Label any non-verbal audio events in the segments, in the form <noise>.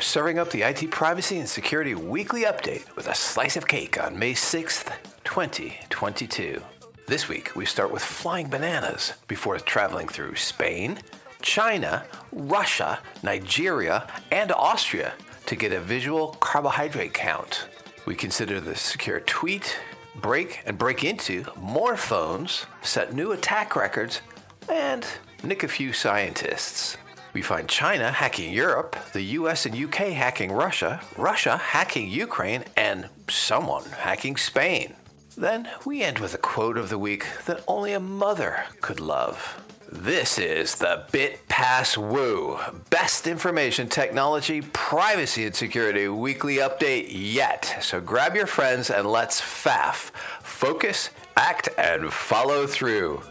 here, serving up the IT Privacy and Security Weekly Update with a slice of cake on May 6th, 2022. This week, we start with flying bananas before traveling through Spain, China, Russia, Nigeria, and Austria to get a visual carbohydrate count. We consider the secure tweet, break and break into more phones, set new attack records, and nick a few scientists. We find China hacking Europe, the US and UK hacking Russia, Russia hacking Ukraine, and someone hacking Spain. Then we end with a quote of the week that only a mother could love. This is the BitPass Woo, best information technology, privacy, and security weekly update yet. So grab your friends and let's faff, focus, act, and follow through.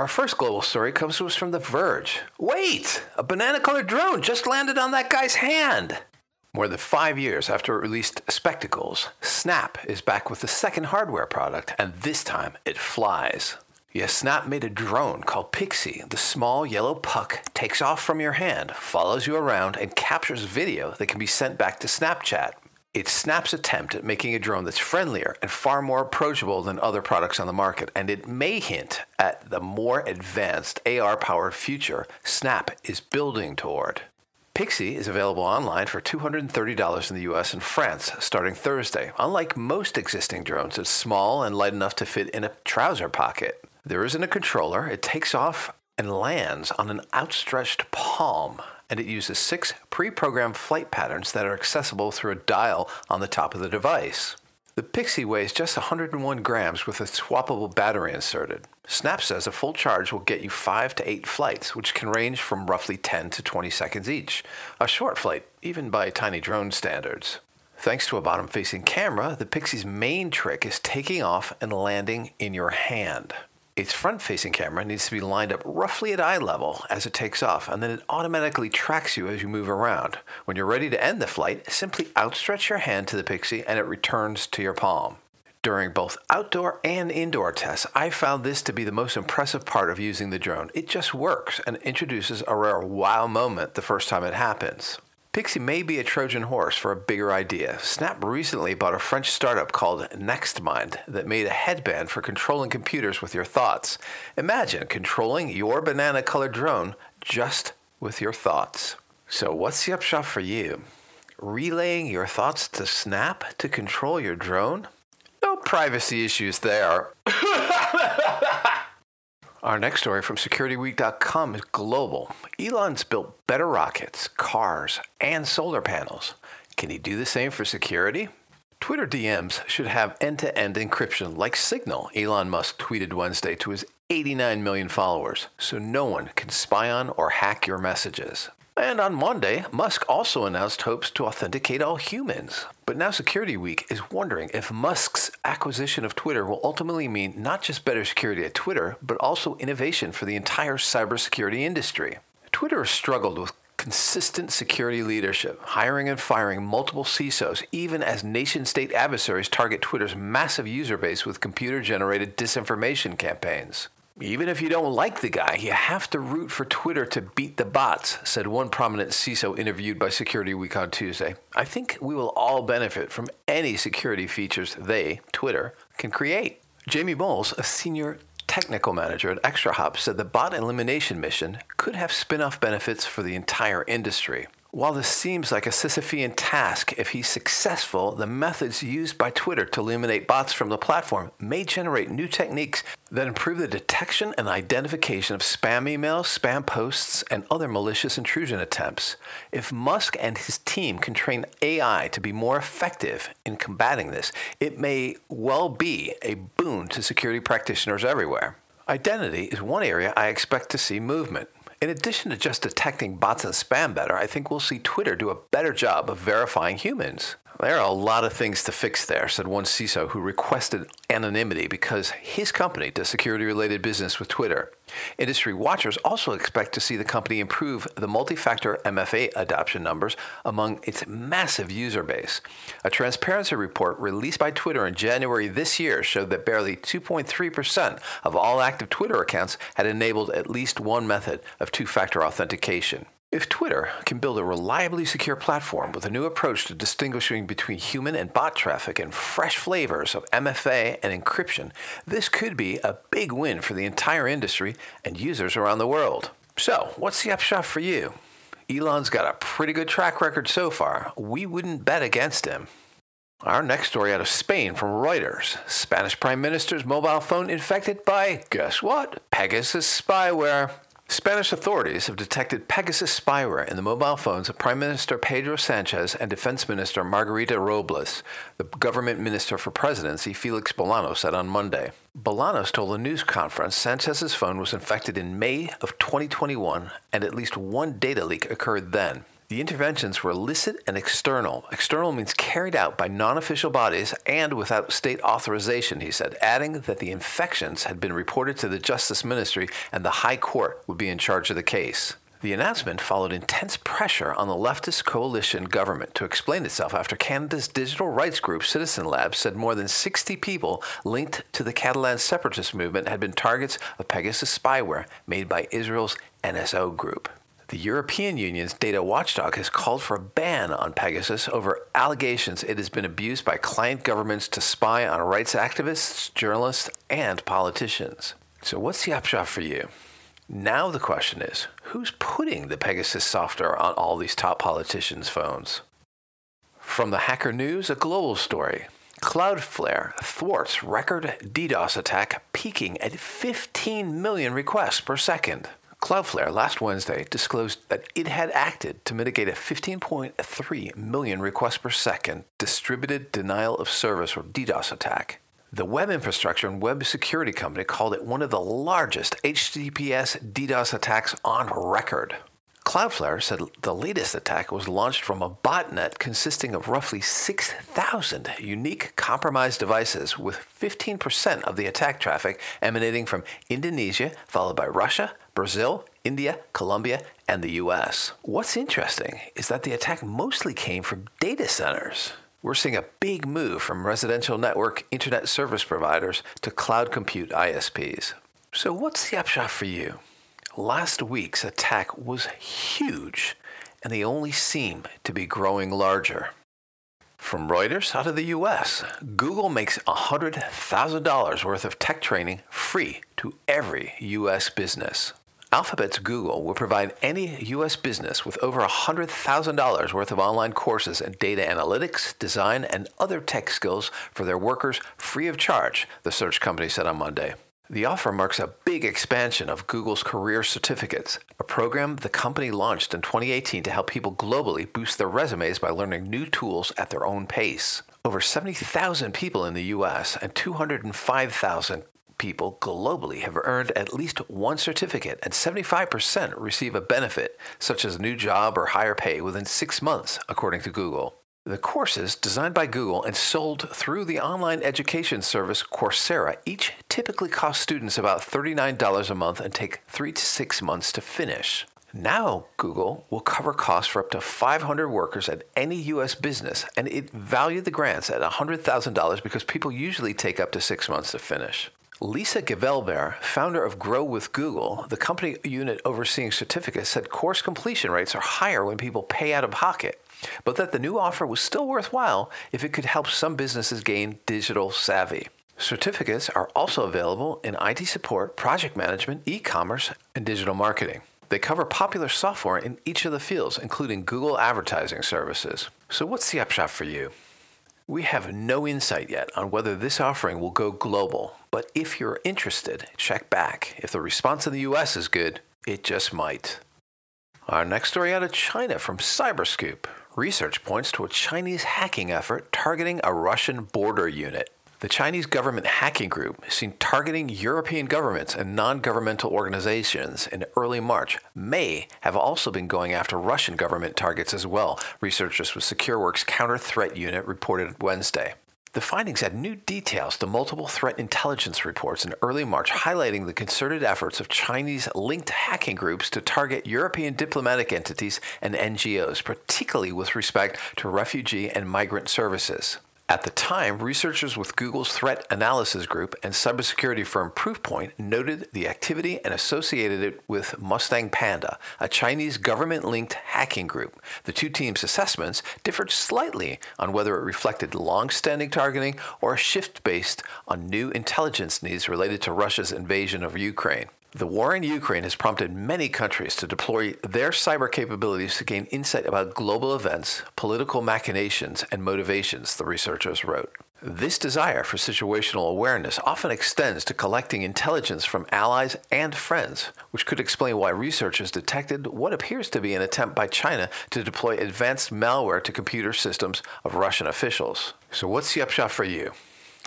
Our first global story comes to us from The Verge. Wait! A banana colored drone just landed on that guy's hand! More than five years after it released Spectacles, Snap is back with the second hardware product, and this time it flies. Yes, Snap made a drone called Pixie. The small yellow puck takes off from your hand, follows you around, and captures video that can be sent back to Snapchat. It's Snap's attempt at making a drone that's friendlier and far more approachable than other products on the market, and it may hint at the more advanced AR powered future Snap is building toward. Pixie is available online for $230 in the US and France starting Thursday. Unlike most existing drones, it's small and light enough to fit in a trouser pocket. There isn't a controller, it takes off and lands on an outstretched palm and it uses six pre programmed flight patterns that are accessible through a dial on the top of the device. The Pixie weighs just 101 grams with a swappable battery inserted. Snap says a full charge will get you 5 to 8 flights, which can range from roughly 10 to 20 seconds each. A short flight, even by tiny drone standards. Thanks to a bottom facing camera, the Pixie's main trick is taking off and landing in your hand. Its front facing camera needs to be lined up roughly at eye level as it takes off, and then it automatically tracks you as you move around. When you're ready to end the flight, simply outstretch your hand to the Pixie and it returns to your palm. During both outdoor and indoor tests, I found this to be the most impressive part of using the drone. It just works and introduces a rare wow moment the first time it happens. Pixie may be a Trojan horse for a bigger idea. Snap recently bought a French startup called NextMind that made a headband for controlling computers with your thoughts. Imagine controlling your banana colored drone just with your thoughts. So, what's the upshot for you? Relaying your thoughts to Snap to control your drone? No privacy issues there. <coughs> Our next story from SecurityWeek.com is global. Elon's built better rockets, cars, and solar panels. Can he do the same for security? Twitter DMs should have end to end encryption like Signal, Elon Musk tweeted Wednesday to his 89 million followers, so no one can spy on or hack your messages. And on Monday, Musk also announced hopes to authenticate all humans. But now Security Week is wondering if Musk's acquisition of Twitter will ultimately mean not just better security at Twitter, but also innovation for the entire cybersecurity industry. Twitter has struggled with consistent security leadership, hiring and firing multiple CISOs, even as nation state adversaries target Twitter's massive user base with computer generated disinformation campaigns. Even if you don't like the guy, you have to root for Twitter to beat the bots, said one prominent CISO interviewed by Security Week on Tuesday. I think we will all benefit from any security features they, Twitter, can create. Jamie Moles, a senior technical manager at ExtraHop, said the bot elimination mission could have spin off benefits for the entire industry. While this seems like a Sisyphean task, if he's successful, the methods used by Twitter to eliminate bots from the platform may generate new techniques that improve the detection and identification of spam emails, spam posts, and other malicious intrusion attempts. If Musk and his team can train AI to be more effective in combating this, it may well be a boon to security practitioners everywhere. Identity is one area I expect to see movement. In addition to just detecting bots and spam better, I think we'll see Twitter do a better job of verifying humans. There are a lot of things to fix there, said one CISO who requested anonymity because his company does security related business with Twitter. Industry watchers also expect to see the company improve the multi factor MFA adoption numbers among its massive user base. A transparency report released by Twitter in January this year showed that barely 2.3% of all active Twitter accounts had enabled at least one method of two factor authentication. If Twitter can build a reliably secure platform with a new approach to distinguishing between human and bot traffic and fresh flavors of MFA and encryption, this could be a big win for the entire industry and users around the world. So, what's the upshot for you? Elon's got a pretty good track record so far. We wouldn't bet against him. Our next story out of Spain from Reuters. Spanish Prime Minister's mobile phone infected by, guess what? Pegasus spyware. Spanish authorities have detected Pegasus spyware in the mobile phones of Prime Minister Pedro Sanchez and Defense Minister Margarita Robles, the government minister for presidency Felix Bolanos said on Monday. Bolanos told a news conference Sanchez's phone was infected in May of 2021 and at least one data leak occurred then. The interventions were illicit and external. External means carried out by non official bodies and without state authorization, he said, adding that the infections had been reported to the Justice Ministry and the High Court would be in charge of the case. The announcement followed intense pressure on the leftist coalition government to explain itself after Canada's digital rights group Citizen Lab said more than 60 people linked to the Catalan separatist movement had been targets of Pegasus spyware made by Israel's NSO group. The European Union's data watchdog has called for a ban on Pegasus over allegations it has been abused by client governments to spy on rights activists, journalists, and politicians. So, what's the upshot for you? Now, the question is who's putting the Pegasus software on all these top politicians' phones? From the Hacker News, a global story. Cloudflare thwarts record DDoS attack peaking at 15 million requests per second. Cloudflare last Wednesday disclosed that it had acted to mitigate a 15.3 million requests per second distributed denial of service or DDoS attack. The web infrastructure and web security company called it one of the largest HTTPS DDoS attacks on record. Cloudflare said the latest attack was launched from a botnet consisting of roughly 6,000 unique compromised devices, with 15% of the attack traffic emanating from Indonesia, followed by Russia, Brazil, India, Colombia, and the US. What's interesting is that the attack mostly came from data centers. We're seeing a big move from residential network internet service providers to cloud compute ISPs. So, what's the upshot for you? Last week's attack was huge, and they only seem to be growing larger. From Reuters out of the US, Google makes $100,000 worth of tech training free to every US business. Alphabet's Google will provide any U.S. business with over $100,000 worth of online courses in data analytics, design, and other tech skills for their workers free of charge, the search company said on Monday. The offer marks a big expansion of Google's Career Certificates, a program the company launched in 2018 to help people globally boost their resumes by learning new tools at their own pace. Over 70,000 people in the US and 205,000 people globally have earned at least one certificate, and 75% receive a benefit, such as a new job or higher pay, within six months, according to Google. The courses, designed by Google and sold through the online education service Coursera, each typically cost students about $39 a month and take three to six months to finish. Now, Google will cover costs for up to 500 workers at any U.S. business, and it valued the grants at $100,000 because people usually take up to six months to finish. Lisa Gevelber, founder of Grow with Google, the company unit overseeing certificates, said course completion rates are higher when people pay out of pocket, but that the new offer was still worthwhile if it could help some businesses gain digital savvy. Certificates are also available in IT support, project management, e commerce, and digital marketing. They cover popular software in each of the fields, including Google advertising services. So, what's the upshot for you? We have no insight yet on whether this offering will go global, but if you're interested, check back. If the response in the US is good, it just might. Our next story out of China from Cyberscoop. Research points to a Chinese hacking effort targeting a Russian border unit. The Chinese government hacking group, seen targeting European governments and non governmental organizations in early March, may have also been going after Russian government targets as well, researchers with SecureWorks Counter Threat Unit reported Wednesday. The findings add new details to multiple threat intelligence reports in early March, highlighting the concerted efforts of Chinese linked hacking groups to target European diplomatic entities and NGOs, particularly with respect to refugee and migrant services. At the time, researchers with Google's threat analysis group and cybersecurity firm Proofpoint noted the activity and associated it with Mustang Panda, a Chinese government linked hacking group. The two teams' assessments differed slightly on whether it reflected long standing targeting or a shift based on new intelligence needs related to Russia's invasion of Ukraine. The war in Ukraine has prompted many countries to deploy their cyber capabilities to gain insight about global events, political machinations, and motivations, the researchers wrote. This desire for situational awareness often extends to collecting intelligence from allies and friends, which could explain why researchers detected what appears to be an attempt by China to deploy advanced malware to computer systems of Russian officials. So, what's the upshot for you?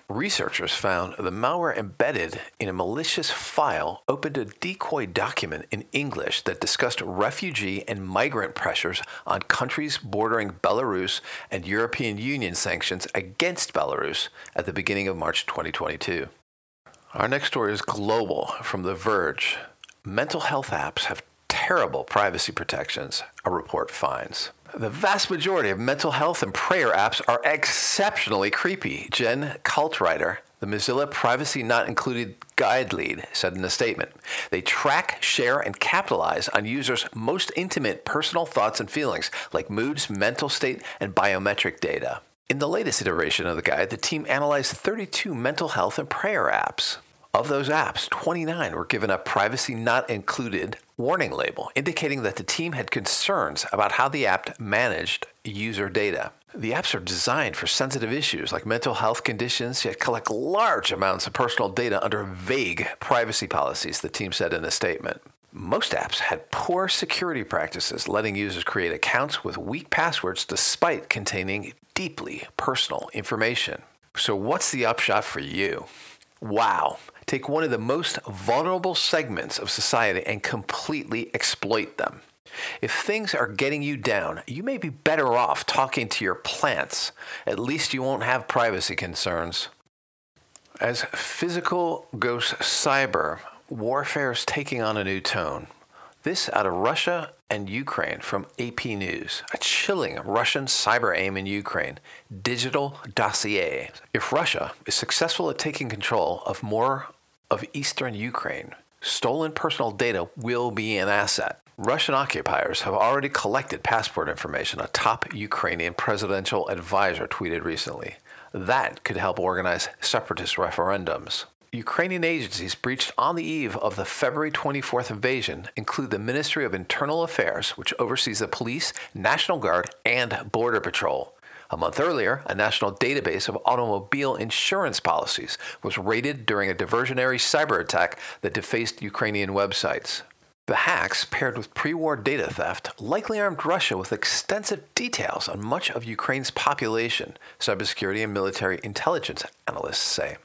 Researchers found the malware embedded in a malicious file opened a decoy document in English that discussed refugee and migrant pressures on countries bordering Belarus and European Union sanctions against Belarus at the beginning of March 2022. Our next story is global from The Verge. Mental health apps have terrible privacy protections, a report finds. The vast majority of mental health and prayer apps are exceptionally creepy. Jen Caltrider, the Mozilla Privacy Not Included guide lead, said in a statement. They track, share, and capitalize on users' most intimate personal thoughts and feelings, like moods, mental state, and biometric data. In the latest iteration of the guide, the team analyzed 32 mental health and prayer apps. Of those apps, 29 were given a privacy not included warning label, indicating that the team had concerns about how the app managed user data. The apps are designed for sensitive issues like mental health conditions, yet collect large amounts of personal data under vague privacy policies, the team said in a statement. Most apps had poor security practices, letting users create accounts with weak passwords despite containing deeply personal information. So, what's the upshot for you? Wow. Take one of the most vulnerable segments of society and completely exploit them. If things are getting you down, you may be better off talking to your plants. At least you won't have privacy concerns. As physical goes cyber, warfare is taking on a new tone. This out of Russia and Ukraine from AP News. A chilling Russian cyber aim in Ukraine. Digital dossier. If Russia is successful at taking control of more of eastern Ukraine, stolen personal data will be an asset. Russian occupiers have already collected passport information, a top Ukrainian presidential advisor tweeted recently. That could help organize separatist referendums. Ukrainian agencies breached on the eve of the February 24th invasion include the Ministry of Internal Affairs, which oversees the police, National Guard, and Border Patrol. A month earlier, a national database of automobile insurance policies was raided during a diversionary cyber attack that defaced Ukrainian websites. The hacks, paired with pre war data theft, likely armed Russia with extensive details on much of Ukraine's population, cybersecurity and military intelligence analysts say.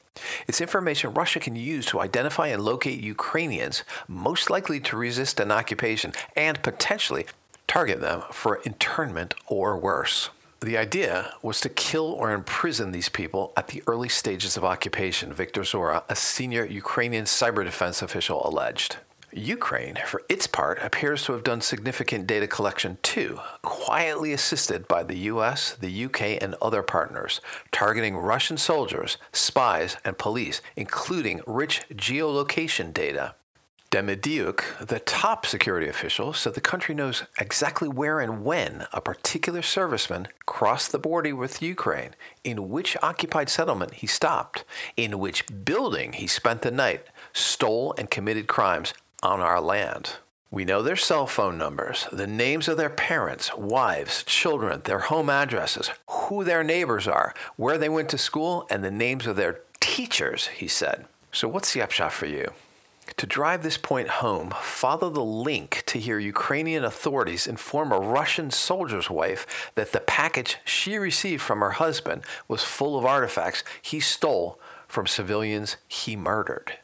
It's information Russia can use to identify and locate Ukrainians most likely to resist an occupation and potentially target them for internment or worse. The idea was to kill or imprison these people at the early stages of occupation, Victor Zhora, a senior Ukrainian cyber defense official, alleged. Ukraine, for its part, appears to have done significant data collection too, quietly assisted by the US, the UK, and other partners, targeting Russian soldiers, spies, and police, including rich geolocation data. Demedyuk, the top security official, said the country knows exactly where and when a particular serviceman crossed the border with Ukraine, in which occupied settlement he stopped, in which building he spent the night, stole and committed crimes, on our land. We know their cell phone numbers, the names of their parents, wives, children, their home addresses, who their neighbors are, where they went to school, and the names of their teachers, he said. So, what's the upshot for you? To drive this point home, follow the link to hear Ukrainian authorities inform a Russian soldier's wife that the package she received from her husband was full of artifacts he stole from civilians he murdered.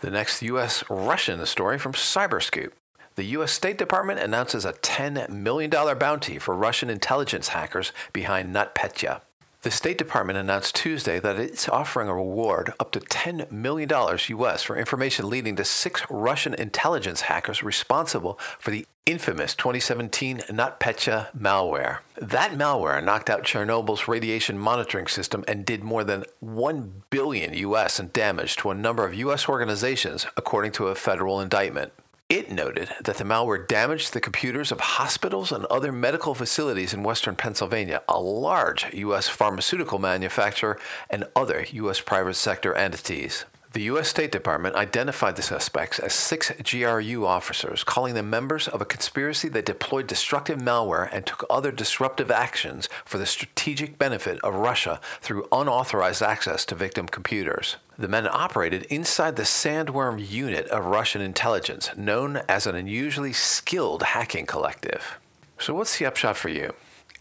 The next U.S. Russian story from Cyberscoop. The U.S. State Department announces a $10 million bounty for Russian intelligence hackers behind NotPetya. The State Department announced Tuesday that it's offering a reward up to $10 million US for information leading to six Russian intelligence hackers responsible for the infamous 2017 NotPetya malware. That malware knocked out Chernobyl's radiation monitoring system and did more than 1 billion US in damage to a number of US organizations according to a federal indictment. It noted that the malware damaged the computers of hospitals and other medical facilities in western Pennsylvania, a large U.S. pharmaceutical manufacturer, and other U.S. private sector entities. The U.S. State Department identified the suspects as six GRU officers, calling them members of a conspiracy that deployed destructive malware and took other disruptive actions for the strategic benefit of Russia through unauthorized access to victim computers. The men operated inside the Sandworm unit of Russian intelligence, known as an unusually skilled hacking collective. So, what's the upshot for you?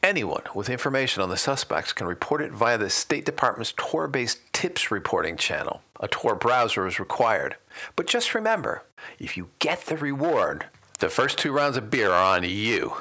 Anyone with information on the suspects can report it via the State Department's Tor based tips reporting channel. A Tor browser is required. But just remember if you get the reward, the first two rounds of beer are on you.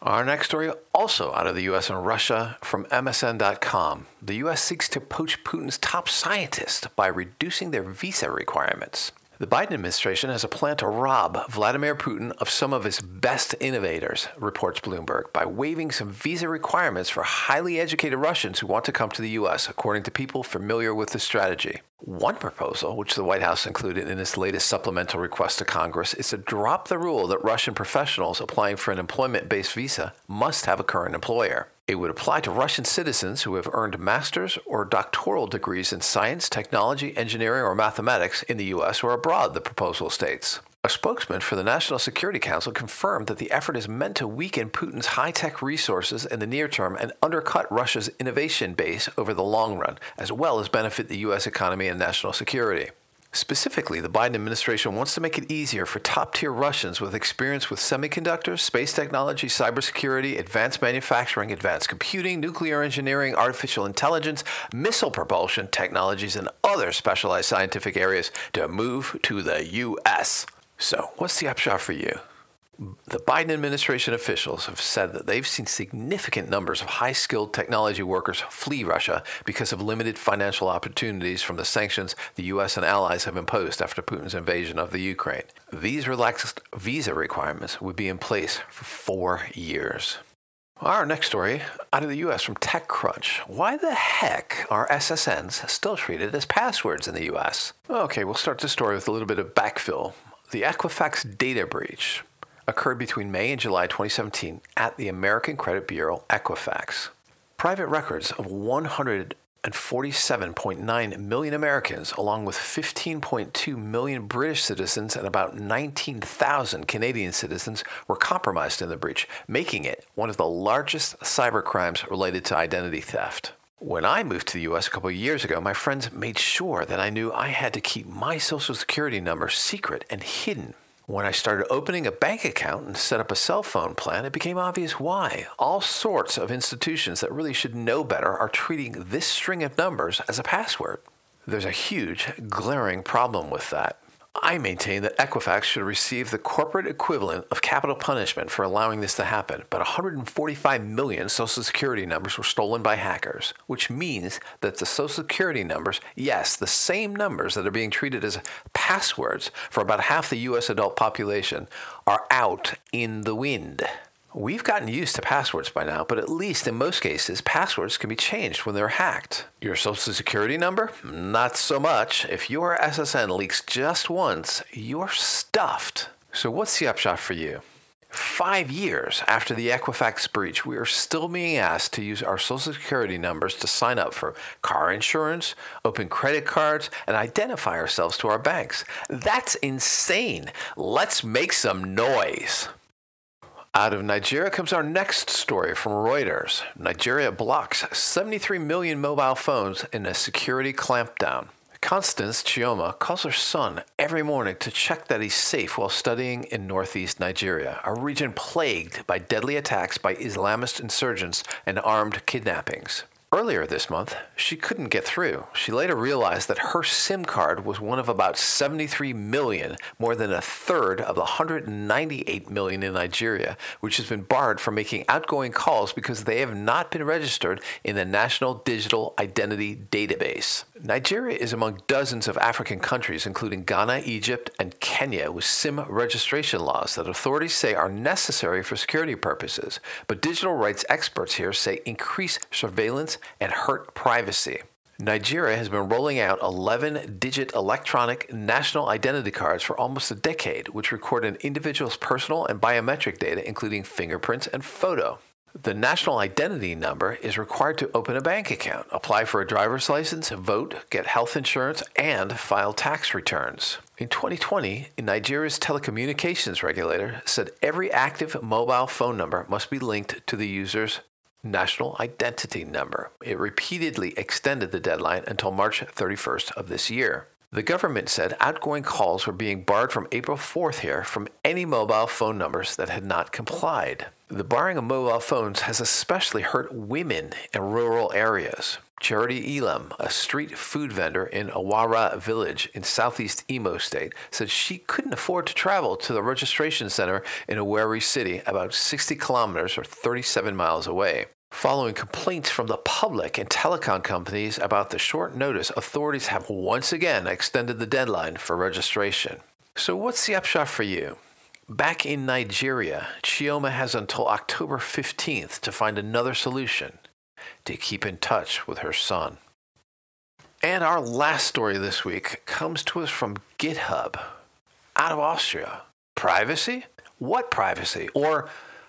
Our next story, also out of the US and Russia, from MSN.com. The US seeks to poach Putin's top scientists by reducing their visa requirements. The Biden administration has a plan to rob Vladimir Putin of some of his best innovators, reports Bloomberg, by waiving some visa requirements for highly educated Russians who want to come to the U.S., according to people familiar with the strategy. One proposal, which the White House included in its latest supplemental request to Congress, is to drop the rule that Russian professionals applying for an employment based visa must have a current employer. It would apply to Russian citizens who have earned master's or doctoral degrees in science, technology, engineering, or mathematics in the U.S. or abroad, the proposal states. A spokesman for the National Security Council confirmed that the effort is meant to weaken Putin's high tech resources in the near term and undercut Russia's innovation base over the long run, as well as benefit the U.S. economy and national security. Specifically, the Biden administration wants to make it easier for top tier Russians with experience with semiconductors, space technology, cybersecurity, advanced manufacturing, advanced computing, nuclear engineering, artificial intelligence, missile propulsion technologies, and other specialized scientific areas to move to the U.S. So, what's the upshot for you? The Biden administration officials have said that they've seen significant numbers of high skilled technology workers flee Russia because of limited financial opportunities from the sanctions the U.S. and allies have imposed after Putin's invasion of the Ukraine. These relaxed visa requirements would be in place for four years. Our next story out of the US from TechCrunch. Why the heck are SSNs still treated as passwords in the US? Okay, we'll start the story with a little bit of backfill. The Equifax data breach occurred between May and July 2017 at the American Credit Bureau Equifax. Private records of 147.9 million Americans, along with 15.2 million British citizens and about 19,000 Canadian citizens, were compromised in the breach, making it one of the largest cybercrimes related to identity theft. When I moved to the US a couple of years ago, my friends made sure that I knew I had to keep my social security number secret and hidden when I started opening a bank account and set up a cell phone plan, it became obvious why. All sorts of institutions that really should know better are treating this string of numbers as a password. There's a huge, glaring problem with that. I maintain that Equifax should receive the corporate equivalent of capital punishment for allowing this to happen, but 145 million Social Security numbers were stolen by hackers, which means that the Social Security numbers, yes, the same numbers that are being treated as passwords for about half the US adult population, are out in the wind. We've gotten used to passwords by now, but at least in most cases, passwords can be changed when they're hacked. Your social security number? Not so much. If your SSN leaks just once, you're stuffed. So, what's the upshot for you? Five years after the Equifax breach, we are still being asked to use our social security numbers to sign up for car insurance, open credit cards, and identify ourselves to our banks. That's insane. Let's make some noise. Out of Nigeria comes our next story from Reuters. Nigeria blocks 73 million mobile phones in a security clampdown. Constance Chioma calls her son every morning to check that he's safe while studying in northeast Nigeria, a region plagued by deadly attacks by Islamist insurgents and armed kidnappings. Earlier this month, she couldn't get through. She later realized that her SIM card was one of about 73 million, more than a third of the 198 million in Nigeria, which has been barred from making outgoing calls because they have not been registered in the National Digital Identity Database. Nigeria is among dozens of African countries, including Ghana, Egypt, and Kenya, with SIM registration laws that authorities say are necessary for security purposes. But digital rights experts here say increase surveillance and hurt privacy. Nigeria has been rolling out 11 digit electronic national identity cards for almost a decade, which record an individual's personal and biometric data, including fingerprints and photo. The national identity number is required to open a bank account, apply for a driver's license, vote, get health insurance, and file tax returns. In 2020, Nigeria's telecommunications regulator said every active mobile phone number must be linked to the user's national identity number. It repeatedly extended the deadline until March 31st of this year. The government said outgoing calls were being barred from April 4th here from any mobile phone numbers that had not complied. The barring of mobile phones has especially hurt women in rural areas. Charity Elam, a street food vendor in Awara village in southeast Imo State, said she couldn't afford to travel to the registration center in Owerri City, about 60 kilometers or 37 miles away. Following complaints from the public and telecom companies about the short notice, authorities have once again extended the deadline for registration. So, what's the upshot for you? Back in Nigeria, Chioma has until October 15th to find another solution to keep in touch with her son. And our last story this week comes to us from GitHub out of Austria. Privacy? What privacy? Or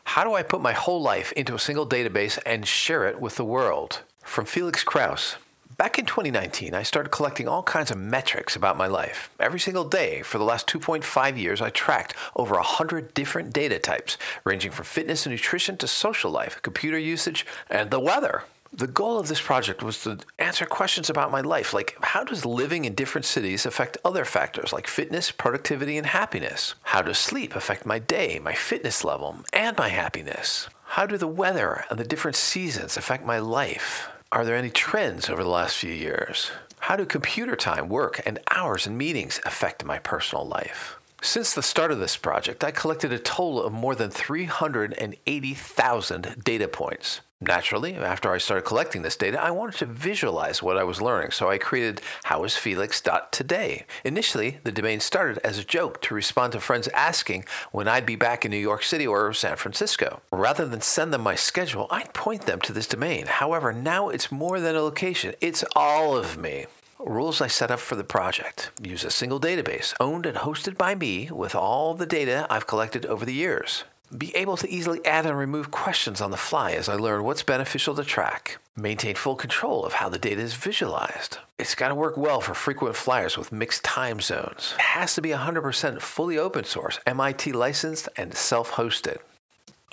how do I put my whole life into a single database and share it with the world? From Felix Krause. Back in 2019, I started collecting all kinds of metrics about my life. Every single day for the last 2.5 years, I tracked over 100 different data types, ranging from fitness and nutrition to social life, computer usage, and the weather. The goal of this project was to answer questions about my life, like how does living in different cities affect other factors like fitness, productivity, and happiness? How does sleep affect my day, my fitness level, and my happiness? How do the weather and the different seasons affect my life? Are there any trends over the last few years? How do computer time, work, and hours and meetings affect my personal life? Since the start of this project, I collected a total of more than 380,000 data points. Naturally, after I started collecting this data, I wanted to visualize what I was learning, so I created howisfelix.today. Initially, the domain started as a joke to respond to friends asking when I'd be back in New York City or San Francisco. Rather than send them my schedule, I'd point them to this domain. However, now it's more than a location, it's all of me. Rules I set up for the project. Use a single database, owned and hosted by me, with all the data I've collected over the years. Be able to easily add and remove questions on the fly as I learn what's beneficial to track. Maintain full control of how the data is visualized. It's got to work well for frequent flyers with mixed time zones. It has to be 100% fully open source, MIT licensed, and self hosted.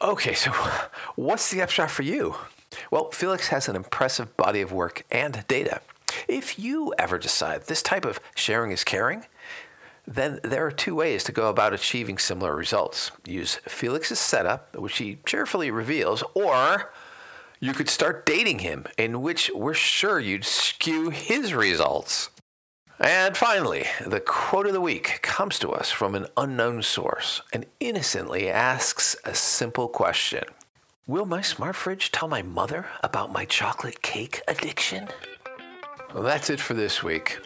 Okay, so <laughs> what's the upshot for you? Well, Felix has an impressive body of work and data. If you ever decide this type of sharing is caring, then there are two ways to go about achieving similar results. Use Felix's setup, which he cheerfully reveals, or you could start dating him, in which we're sure you'd skew his results. And finally, the quote of the week comes to us from an unknown source and innocently asks a simple question Will my smart fridge tell my mother about my chocolate cake addiction? Well, that's it for this week.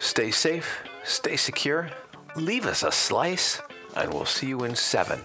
Stay safe, stay secure, leave us a slice, and we'll see you in seven.